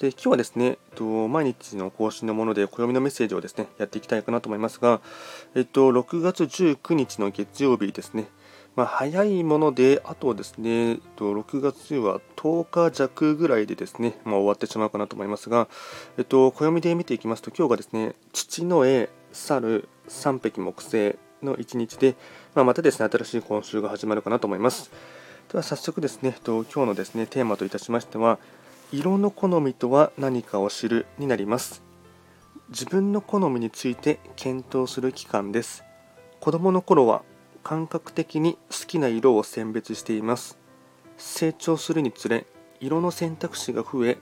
で今日はですね、えっと、毎日の更新のもので暦のメッセージをですね、やっていきたいかなと思いますが、えっと、6月19日の月曜日ですね、まあ、早いもので、あとですね、えっと、6月は10日弱ぐらいでですね、まあ、終わってしまうかなと思いますが、えっと、暦で見ていきますと、今日がですね、父の絵、猿、三匹木星の一日で、まあ、またですね、新しい今週が始まるかなと思います。では早速ですね、えっと、今日のですね、テーマといたしましては、色の好みとは何かを知るになります。自分の好みについて検討する期間です。子供の頃は感覚的に好きな色を選別しています。成長するにつれ色の選択肢が増え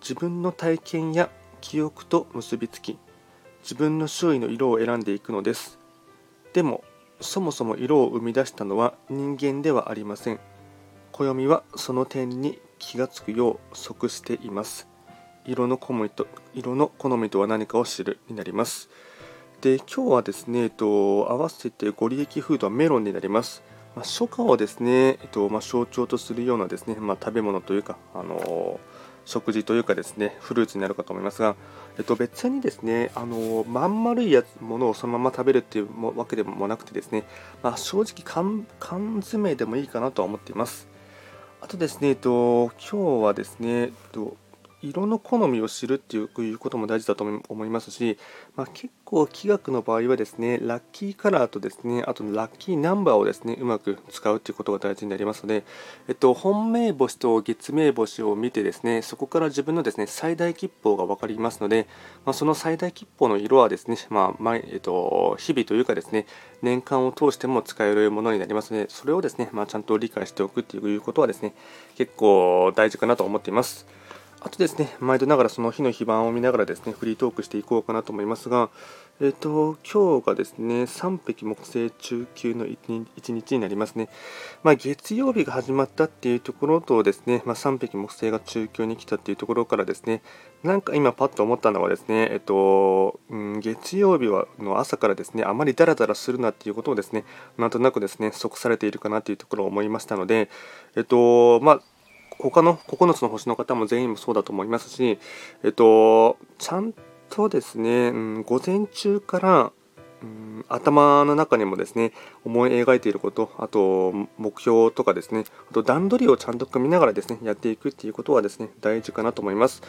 自分の体験や記憶と結びつき自分の周囲の色を選んでいくのです。でもそもそも色を生み出したのは人間ではありません。暦はその点に気がつくよう即しています。色の好みと色の好みとは何かを知るになります。で今日はですね、えっと、合わせてご利益フードはメロンになります。まあ、初夏をですね、えっとまあ、象徴とするようなですね、まあ、食べ物というか、あの食事というかですね、フルーツになるかと思いますが、えっと、別にですね、あのまん丸いやつものをそのまま食べるっていうわけでもなくてですね、まあ、正直缶詰でもいいかなとは思っています。あとですね、えっと、今日はですね、えっと、色の好みを知るっていうことも大事だと思いますし、まあ、結構気学の場合はですね、ラッキーカラーとですね、あとラッキーナンバーをですね、うまく使うということが大事になりますので、えっと、本命星と月命星を見てですね、そこから自分のですね、最大吉報が分かりますので、まあ、その最大吉報の色はですね、まあ、えっと、日々というかですね、年間を通しても使えるものになりますので、それをですね、まあ、ちゃんと理解しておくっていうことはですね、結構大事かなと思っています。あとですね、毎度ながらその日の非番を見ながらですね、フリートークしていこうかなと思いますが、えっ、ー、と、今日がですね、3匹木星中級の 1, 1日になりますね。まあ、月曜日が始まったっていうところとですね、まあ、3匹木星が中級に来たっていうところからですね、なんか今パッと思ったのはですね、えっ、ー、と、うん、月曜日はの朝からですね、あまりダラダラするなっていうことをですね、なんとなくですね、即されているかなというところを思いましたので、えっ、ー、と、まあ、他の9つの星の方も全員もそうだと思いますし、えっと、ちゃんとですね、うん、午前中から、うん、頭の中にもですね、思い描いていること、あと目標とかですね、あと段取りをちゃんと組みながらですね、やっていくっていうことはですね、大事かなと思います。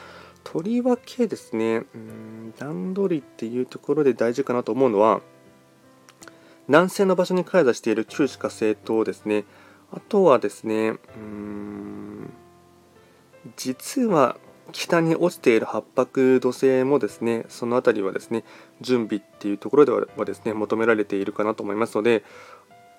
とりわけですね、うん、段取りっていうところで大事かなと思うのは、南西の場所に開座している旧歯火星とですね、あとはですね、うん、実は北に落ちている八白土星もですね、その辺りはですね、準備っていうところではですね、求められているかなと思いますので、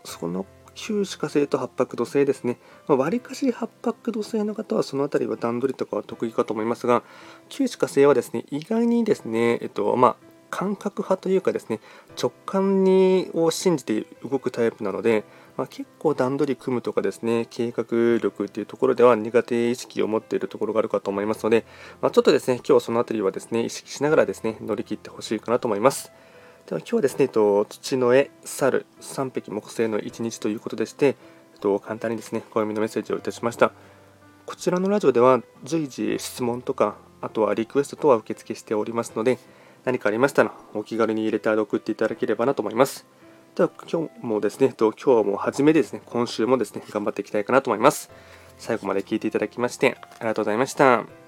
その旧歯科星と八白土星ですね、まあ、かし八白土星の方はその辺りは段取りとかは得意かと思いますが、旧歯科星はですね、意外にですね、えっと、まあ、感覚派というかですね、直感にを信じて動くタイプなので、まあ、結構段取り組むとかですね、計画力っていうところでは苦手意識を持っているところがあるかと思いますので、まあ、ちょっとですね、今日その辺りはですね、意識しながらですね、乗り切ってほしいかなと思います。では今日はですね、と土の絵、猿、3匹木星の1日ということでして、と簡単にですね、暦のメッセージをいたしました。こちらのラジオでは随時質問とか、あとはリクエストとは受付しておりますので、何かありましたらお気軽にレターで送っていただければなと思います。では今日もですね、今日はもう初めてですね、今週もですね、頑張っていきたいかなと思います。最後まで聞いていただきましてありがとうございました。